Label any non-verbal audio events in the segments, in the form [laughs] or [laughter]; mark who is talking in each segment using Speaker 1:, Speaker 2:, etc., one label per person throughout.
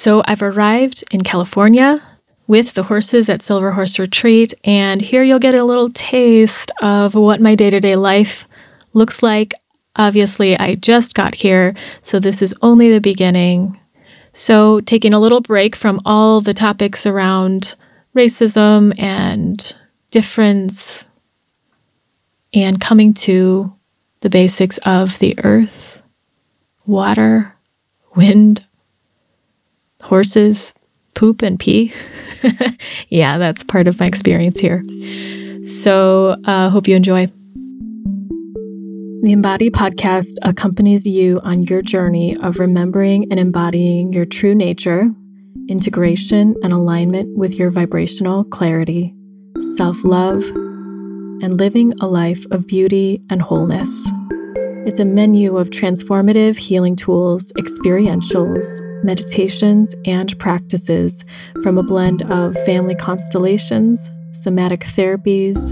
Speaker 1: So I've arrived in California with the horses at Silver Horse Retreat, and here you'll get a little taste of what my day to day life looks like. Obviously, I just got here, so this is only the beginning. So, taking a little break from all the topics around racism and difference, and coming to the basics of the earth, water, wind, horses, poop, and pee. [laughs] yeah, that's part of my experience here. So, uh, hope you enjoy. The Embody podcast accompanies you on your journey of remembering and embodying your true nature, integration and alignment with your vibrational clarity, self love, and living a life of beauty and wholeness. It's a menu of transformative healing tools, experientials, meditations, and practices from a blend of family constellations, somatic therapies,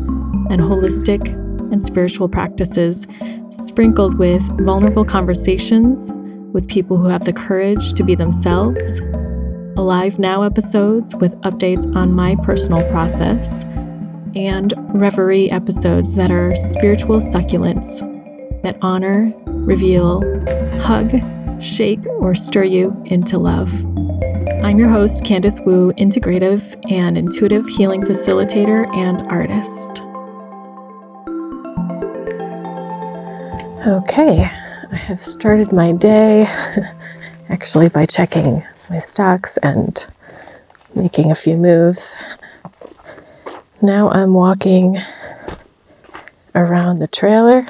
Speaker 1: and holistic and spiritual practices sprinkled with vulnerable conversations with people who have the courage to be themselves, Alive Now episodes with updates on my personal process, and Reverie episodes that are spiritual succulents that honor, reveal, hug, shake, or stir you into love. I'm your host, Candice Wu, integrative and intuitive healing facilitator and artist. Okay, I have started my day [laughs] actually by checking my stocks and making a few moves. Now I'm walking around the trailer,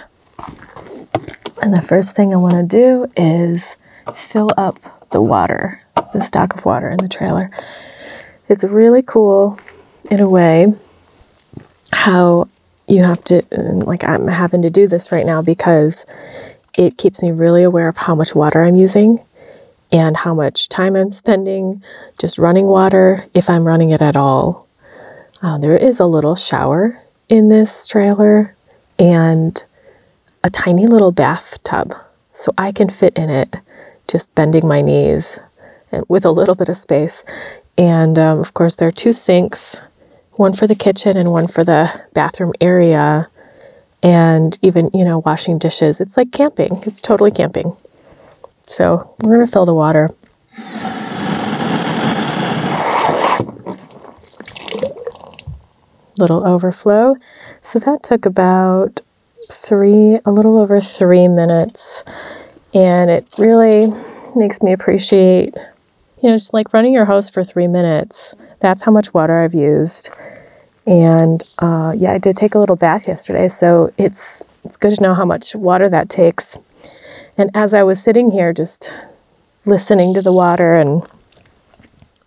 Speaker 1: and the first thing I want to do is fill up the water, the stock of water in the trailer. It's really cool in a way how you have to, like, I'm having to do this right now because it keeps me really aware of how much water I'm using and how much time I'm spending just running water, if I'm running it at all. Uh, there is a little shower in this trailer and a tiny little bathtub, so I can fit in it just bending my knees and with a little bit of space. And um, of course, there are two sinks one for the kitchen and one for the bathroom area. And even, you know, washing dishes. It's like camping, it's totally camping. So we're going to fill the water. Little overflow. So that took about three, a little over three minutes. And it really makes me appreciate, you know, just like running your house for three minutes that's how much water I've used. And uh, yeah, I did take a little bath yesterday, so it's it's good to know how much water that takes. And as I was sitting here just listening to the water and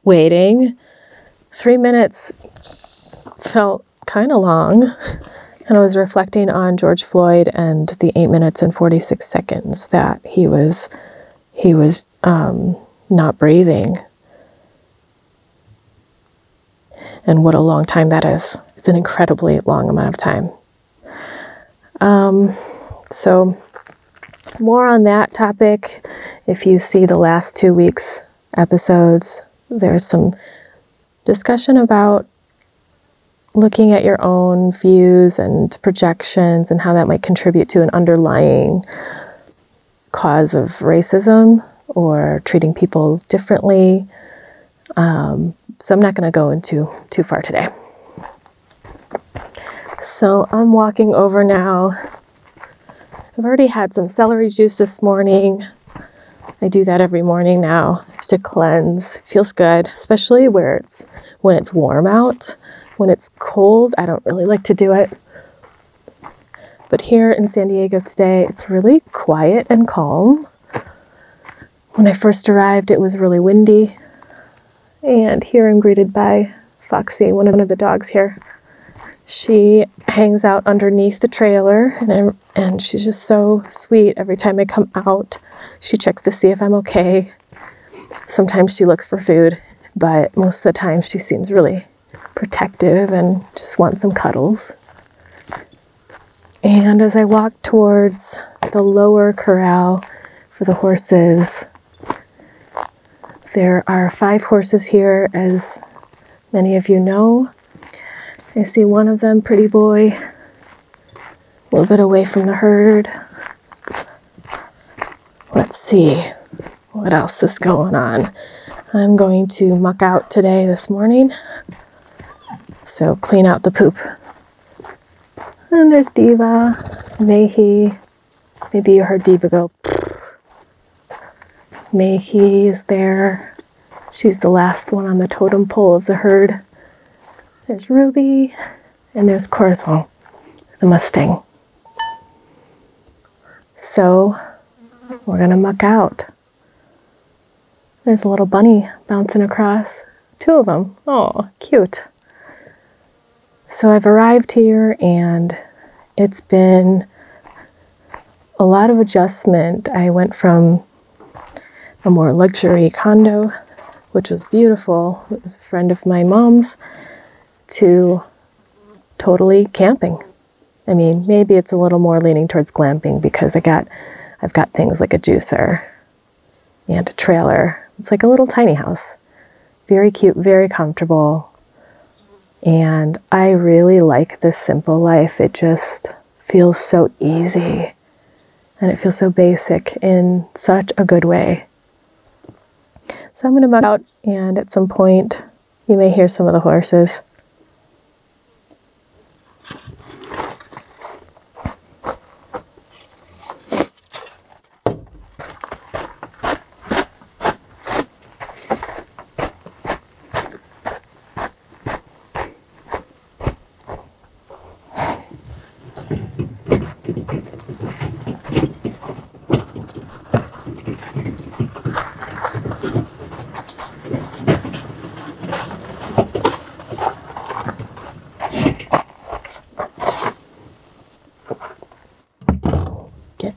Speaker 1: waiting, three minutes felt kind of long. [laughs] And I was reflecting on George Floyd and the eight minutes and 46 seconds that he was he was um, not breathing and what a long time that is. It's an incredibly long amount of time. Um, so, more on that topic. If you see the last two weeks' episodes, there's some discussion about looking at your own views and projections and how that might contribute to an underlying cause of racism or treating people differently. Um, so I'm not going to go into too far today. So I'm walking over now. I've already had some celery juice this morning. I do that every morning now to cleanse. Feels good, especially where it's when it's warm out. When it's cold, I don't really like to do it. But here in San Diego today, it's really quiet and calm. When I first arrived, it was really windy. And here I'm greeted by Foxy, one of the dogs here. She hangs out underneath the trailer and, I'm, and she's just so sweet. Every time I come out, she checks to see if I'm okay. Sometimes she looks for food, but most of the time she seems really protective and just want some cuddles. And as I walk towards the lower corral for the horses, There are five horses here, as many of you know. I see one of them, pretty boy, a little bit away from the herd. Let's see what else is going on. I'm going to muck out today this morning. So clean out the poop. And there's Diva, Mehi. Maybe you heard Diva go. Mehi is there. She's the last one on the totem pole of the herd. There's Ruby, and there's Corazon, the Mustang. So we're gonna muck out. There's a little bunny bouncing across. Two of them. Oh, cute. So I've arrived here and it's been a lot of adjustment. I went from a more luxury condo, which was beautiful. It was a friend of my mom's, to totally camping. I mean, maybe it's a little more leaning towards glamping because I got I've got things like a juicer and a trailer. It's like a little tiny house. Very cute, very comfortable. And I really like this simple life. It just feels so easy and it feels so basic in such a good way. So I'm going to muck out, and at some point, you may hear some of the horses.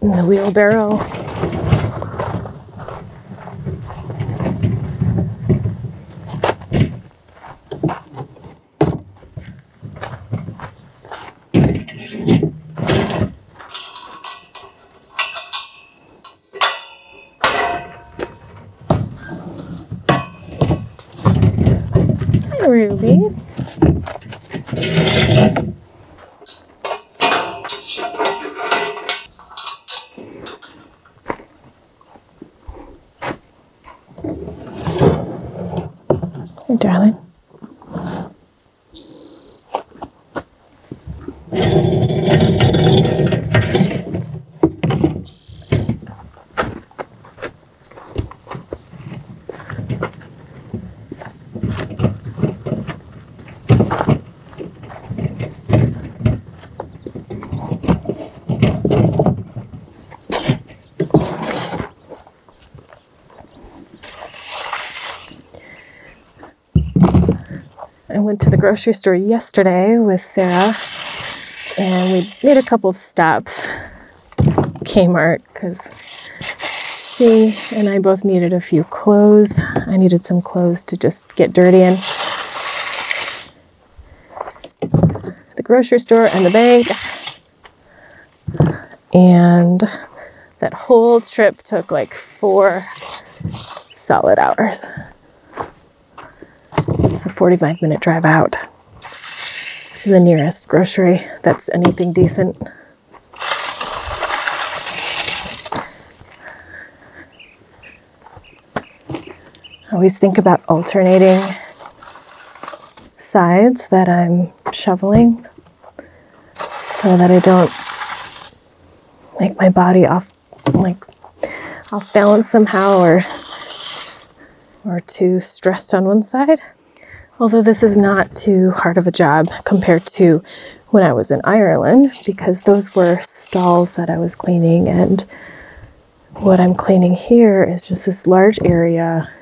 Speaker 1: In the wheelbarrow. Hi, Ruby. Darling. Grocery store yesterday with Sara and we made a couple of stops. Kmart, because she and I both needed a few clothes. I needed some clothes to just get dirty in. The grocery store and the bank. And that whole trip took like four solid hours. It's a 45 minute drive out to the nearest grocery that's anything decent. I always think about alternating sides that I'm shoveling so that I don't make my body off like off balance somehow or or too stressed on one side. Although this is not too hard of a job compared to when I was in Ireland, because those were stalls that I was cleaning, and what I'm cleaning here is just this large area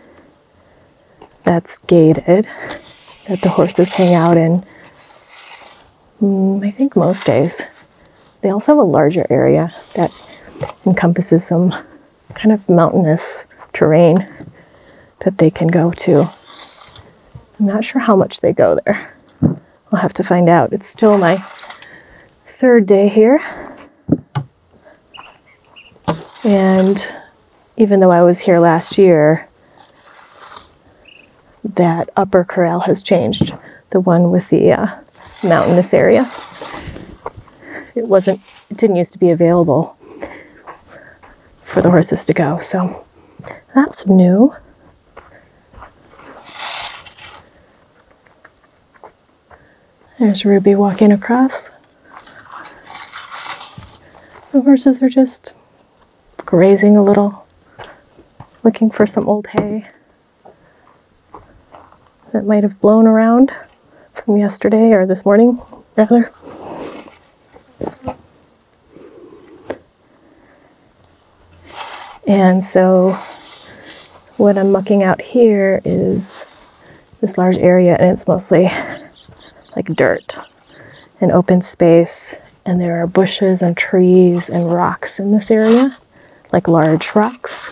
Speaker 1: that's gated that the horses hang out in. Mm, I think most days. They also have a larger area that encompasses some kind of mountainous terrain that they can go to. I'm not sure how much they go there. I'll have to find out. It's still my third day here. And even though I was here last year, that upper corral has changed, the one with the uh, mountainous area. It wasn't, it didn't used to be available for the horses to go, so that's new. There's Ruby walking across. The horses are just grazing a little, looking for some old hay that might have blown around from yesterday or this morning, rather. And so, what I'm mucking out here is this large area, and it's mostly like dirt and open space. And there are bushes and trees and rocks in this area, like large rocks.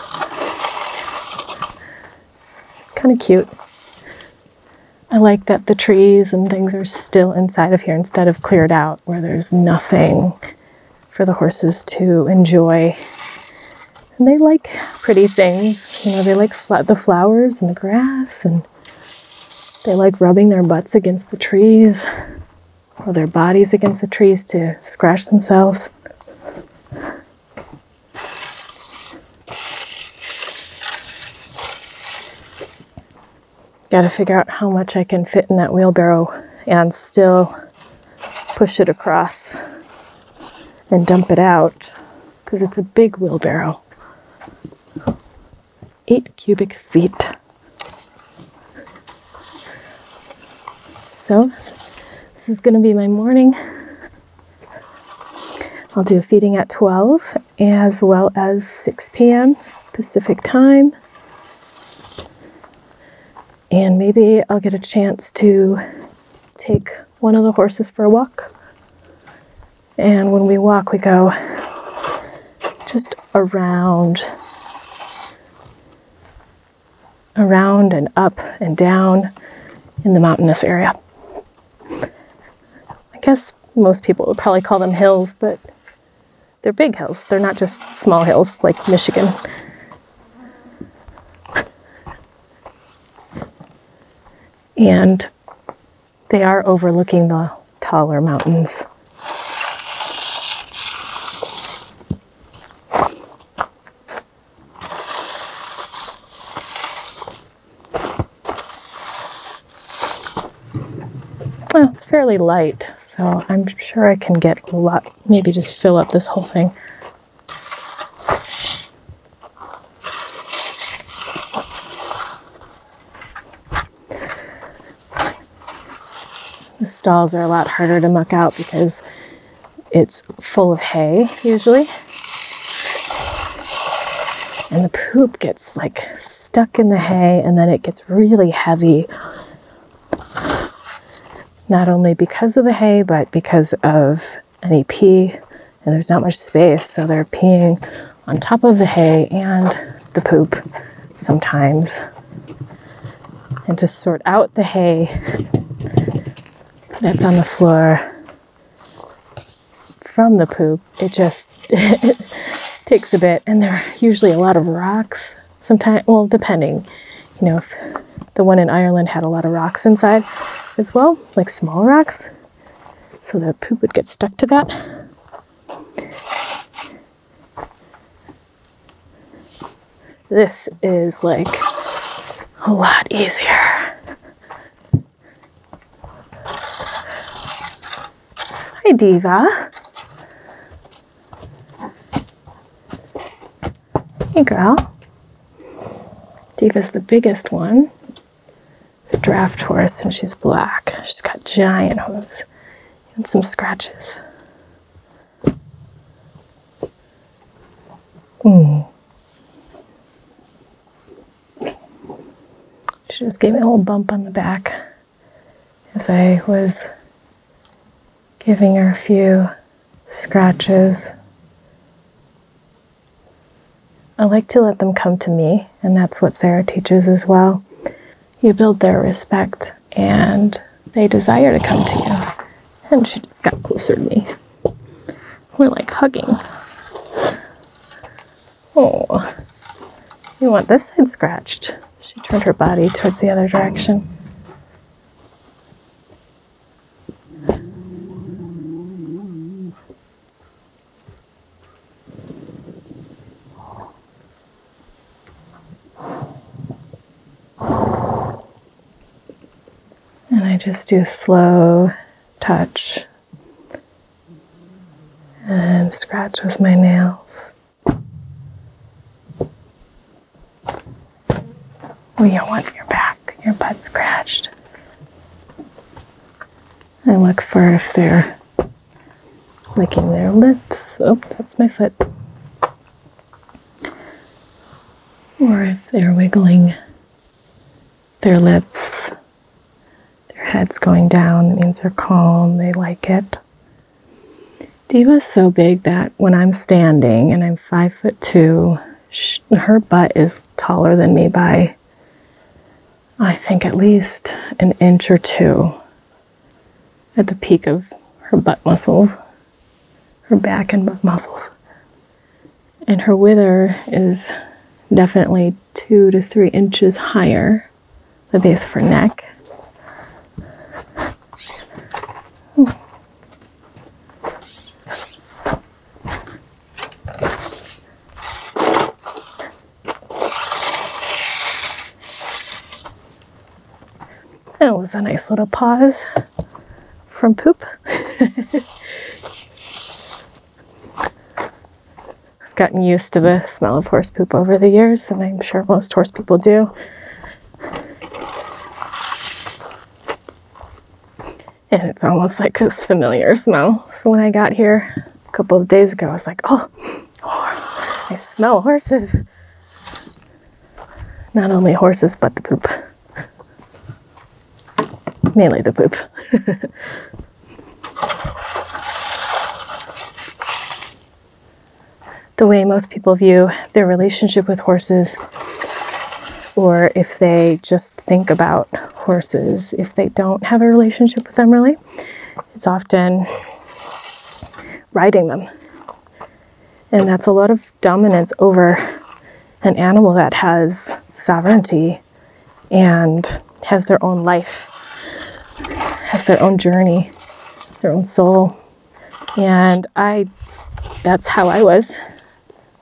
Speaker 1: It's kind of cute. I like that the trees and things are still inside of here instead of cleared out where there's nothing for the horses to enjoy. And they like pretty things. You know, they like fl- the flowers and the grass and they like rubbing their butts against the trees or their bodies against the trees to scratch themselves. Got to figure out how much I can fit in that wheelbarrow and still push it across and dump it out because it's a big wheelbarrow. Eight cubic feet. So, this is going to be my morning. I'll do a feeding at 12 as well as 6 p.m. Pacific time. And maybe I'll get a chance to take one of the horses for a walk. And when we walk, we go just around around and up and down in the mountainous area. I guess most people would probably call them hills, but they're big hills. They're not just small hills like Michigan. And they are overlooking the taller mountains. Well, it's fairly light, so I'm sure I can get a lot, maybe just fill up this whole thing. The stalls are a lot harder to muck out because it's full of hay usually. And the poop gets like stuck in the hay and then it gets really heavy not only because of the hay, but because of any pee. And there's not much space, so they're peeing on top of the hay and the poop sometimes. And to sort out the hay that's on the floor from the poop, it just [laughs] takes a bit. And there are usually a lot of rocks. Sometimes, well, depending, you know, if the one in Ireland had a lot of rocks inside as well, like small rocks. So the poop would get stuck to that. This is like a lot easier. Hi, Diva. Hey, girl. Diva's the biggest one. A draft horse and she's black. She's got giant hooves and some scratches. Mm. She just gave me a little bump on the back as I was giving her a few scratches. I like to let them come to me, and that's what Sara teaches as well you build their respect and they desire to come to you. And she just got closer to me. We're like hugging. Oh, you want this side scratched? She turned her body towards the other direction. And I just do a slow touch and scratch with my nails. Oh, we don't want your back, your butt scratched. I look for if they're licking their lips. Oh, that's my foot. Or if they're wiggling their lips, going down, it means they're calm, they like it. Diva's so big that when I'm standing and I'm five foot two, her butt is taller than me by I think at least an inch or two at the peak of her butt muscles, her back and butt muscles. And her wither is definitely two to three inches higher, the base of her neck. That was a nice little pause from poop. I've gotten used to the smell of horse poop over the years, and I'm sure most horse people do. And it's almost like this familiar smell. So when I got here a couple of days ago, I was like, oh, oh I smell horses. Not only horses, but the poop mainly the poop. [laughs] the way most people view their relationship with horses, or if they just think about horses, if they don't have a relationship with them really, it's often riding them. And that's a lot of dominance over an animal that has sovereignty and has their own life has their own journey, their own soul. And I, that's how I was.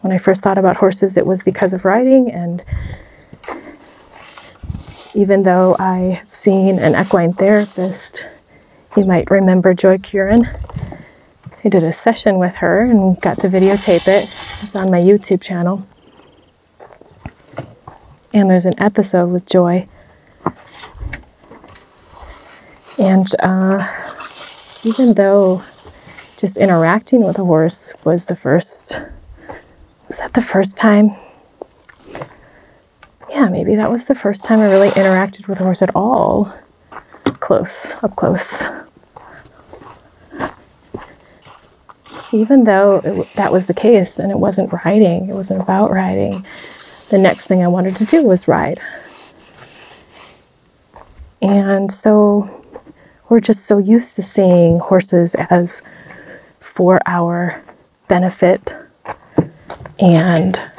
Speaker 1: When I first thought about horses, it was because of riding. And even though I've seen an equine therapist, you might remember Joy Curran. I did a session with her and got to videotape it. It's on my YouTube channel. And there's an episode with Joy and uh, even though just interacting with a horse was the first, was that the first time? Yeah, maybe that was the first time I really interacted with a horse at all. Close, up close. Even though it, that was the case and it wasn't riding, it wasn't about riding, the next thing I wanted to do was ride. And so we're just so used to seeing horses as for our benefit and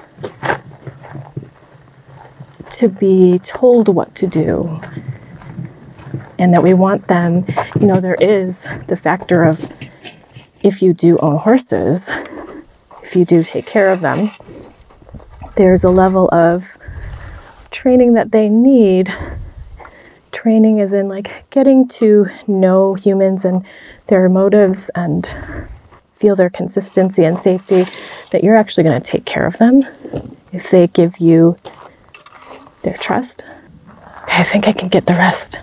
Speaker 1: to be told what to do and that we want them. You know there is the factor of if you do own horses if you do take care of them there's a level of training that they need training is in like getting to know humans and their motives and feel their consistency and safety that you're actually going to take care of them if they give you their trust. I think I can get the rest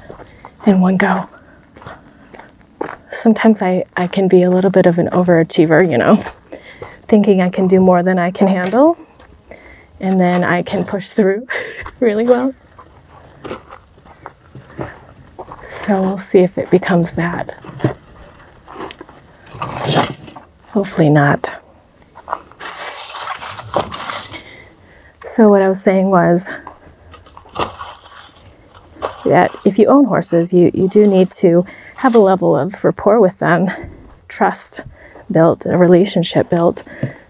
Speaker 1: in one go. Sometimes I, I can be a little bit of an overachiever, you know, thinking I can do more than I can handle, and then I can push through [laughs] really well. So we'll see if it becomes that. Hopefully not. So, what I was saying was that if you own horses, you, you do need to have a level of rapport with them, trust built, a relationship built,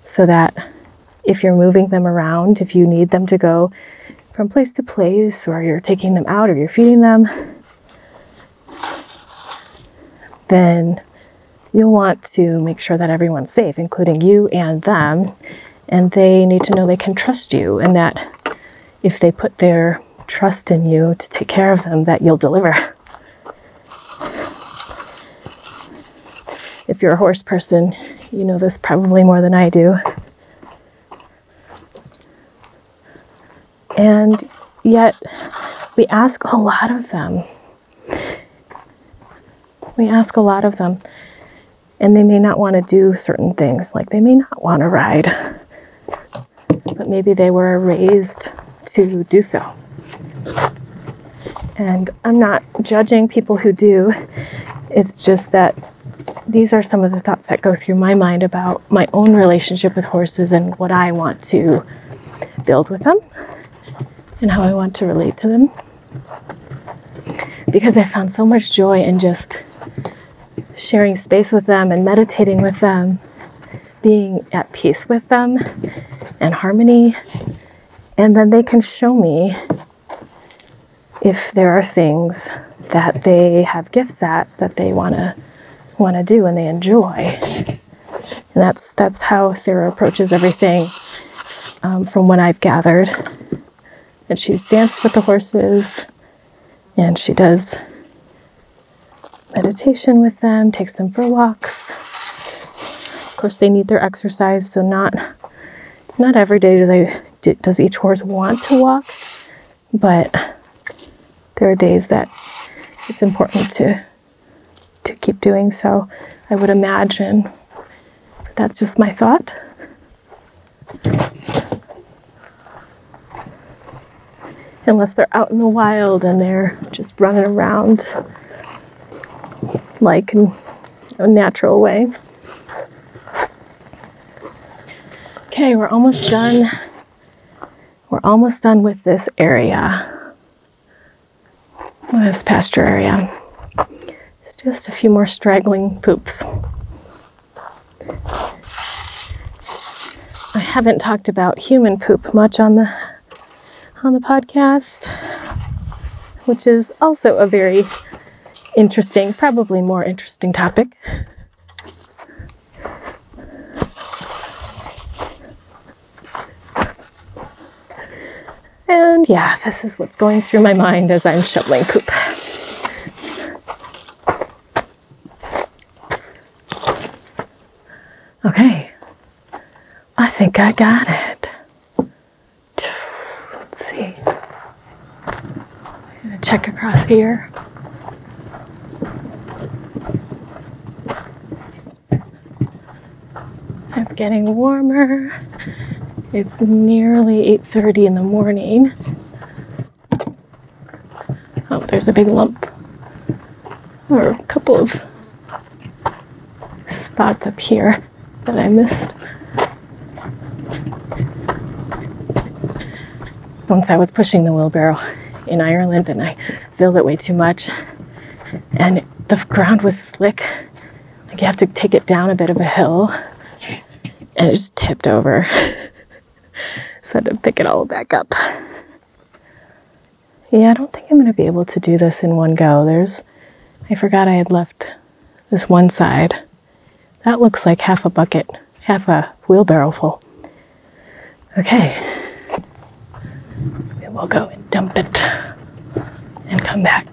Speaker 1: so that if you're moving them around, if you need them to go from place to place, or you're taking them out, or you're feeding them, then you'll want to make sure that everyone's safe, including you and them. And they need to know they can trust you and that if they put their trust in you to take care of them, that you'll deliver. If you're a horse person, you know this probably more than I do. And yet, we ask a lot of them. We ask a lot of them, and they may not want to do certain things, like they may not want to ride, but maybe they were raised to do so. And I'm not judging people who do, it's just that these are some of the thoughts that go through my mind about my own relationship with horses and what I want to build with them and how I want to relate to them. Because I found so much joy in just sharing space with them and meditating with them, being at peace with them and harmony. And then they can show me if there are things that they have gifts at that they want to want to do and they enjoy. And that's that's how Sara approaches everything um, from what I've gathered. And she's danced with the horses, and she does meditation with them, takes them for walks. Of course, they need their exercise, so not not every day do they do, does each horse want to walk, but there are days that it's important to to keep doing so. I would imagine. That's just my thought. Unless they're out in the wild and they're just running around like in a natural way. Okay, we're almost done. We're almost done with this area, this pasture area. It's just a few more straggling poops. I haven't talked about human poop much on the on the podcast, which is also a very interesting, probably more interesting topic. And yeah, this is what's going through my mind as I'm shoveling poop. Okay, I think I got it. Let's see. I'm gonna check across here. Getting warmer. It's nearly 8:30 in the morning. Oh, there's a big lump. Or a couple of spots up here that I missed. Once I was pushing the wheelbarrow in Ireland and I filled it way too much, and the ground was slick. Like you have to take it down a bit of a hill, and it just tipped over. [laughs] so I had to pick it all back up. Yeah, I don't think I'm going to be able to do this in one go. There's, I forgot I had left this one side. That looks like half a bucket, half a wheelbarrow full. Okay. we'll go and dump it and come back.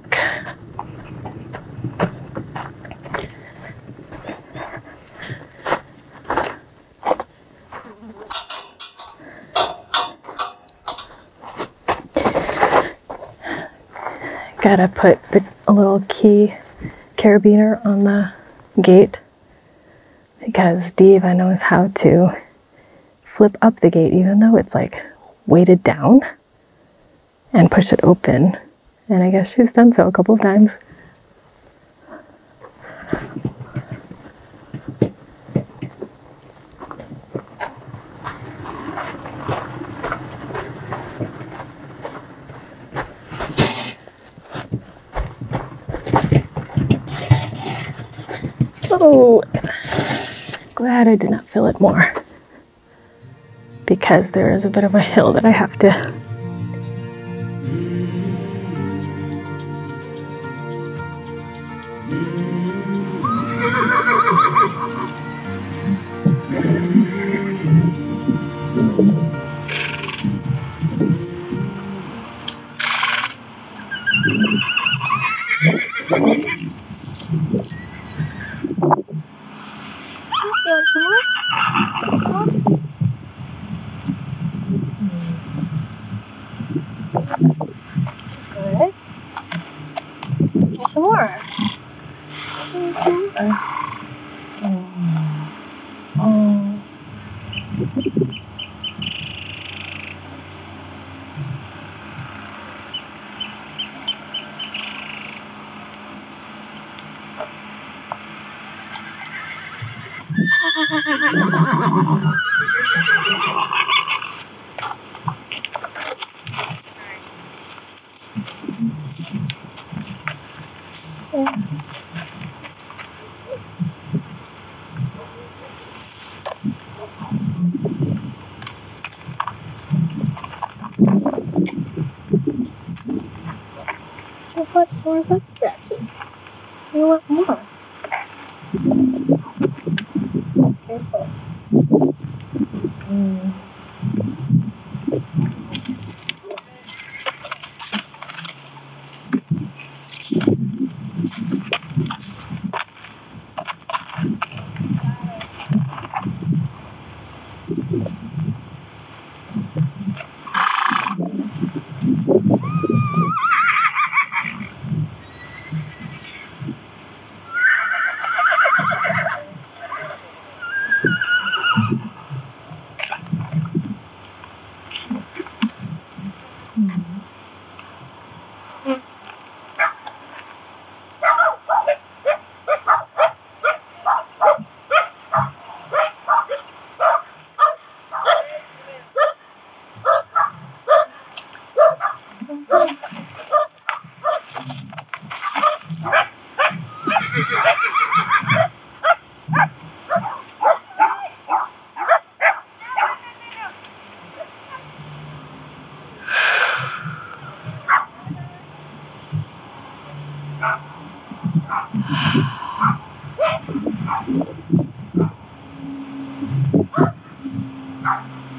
Speaker 1: Gotta put the, a little key carabiner on the gate because Diva knows how to flip up the gate even though it's like weighted down and push it open. And I guess she's done so a couple of times. Oh, glad I did not fill it more because there is a bit of a hill that I have to Some [laughs] more.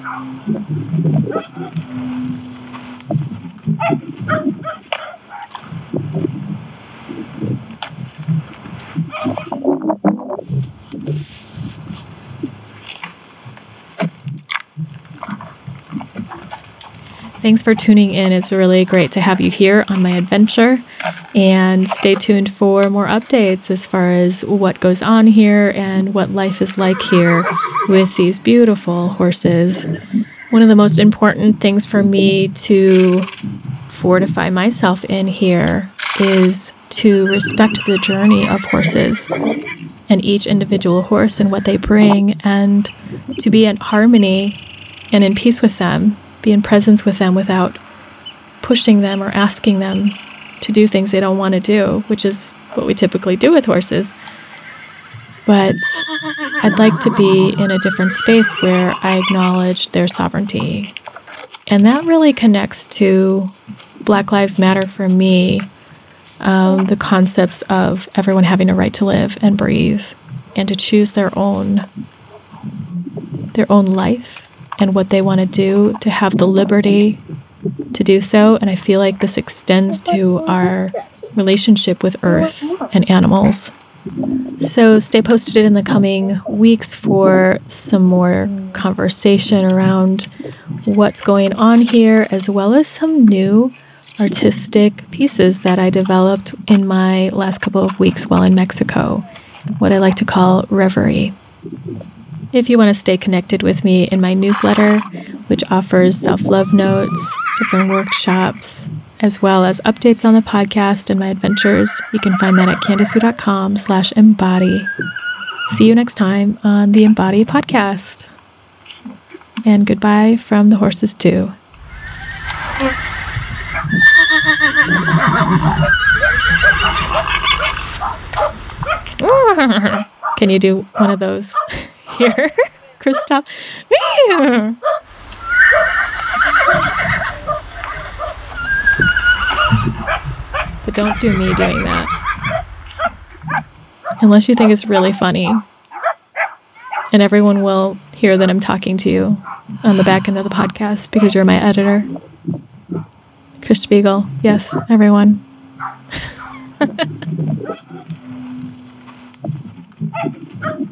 Speaker 1: Oh. You. Mm. Thanks for tuning in. It's really great to have you here on my adventure. And stay tuned for more updates as far as what goes on here and what life is like here with these beautiful horses. One of the most important things for me to fortify myself in here is to respect the journey of horses and each individual horse and what they bring, and to be in harmony and in peace with them, be in presence with them without pushing them or asking them to do things they don't want to do, which is what we typically do with horses. But I'd like to be in a different space where I acknowledge their sovereignty. And that really connects to Black Lives Matter for me um, the concepts of everyone having a right to live and breathe and to choose their own their own life and what they want to do to have the liberty to do so and i feel like this extends to our relationship with earth and animals so stay posted in the coming weeks for some more conversation around what's going on here as well as some new artistic pieces that I developed in my last couple of weeks while in Mexico, what I like to call reverie. If you want to stay connected with me in my newsletter, which offers self love notes, different workshops, as well as updates on the podcast and my adventures, you can find that at candicewu.com slash embody. See you next time on the Embody Podcast. And goodbye from the horses, too. [laughs] Can you do one of those [laughs] here, [laughs] Christoph? but don't do me doing that. Unless you think it's really funny. And everyone will hear that I'm talking to you on the back end of the podcast because you're my editor. Chris Spiegel. Yes, everyone. [laughs]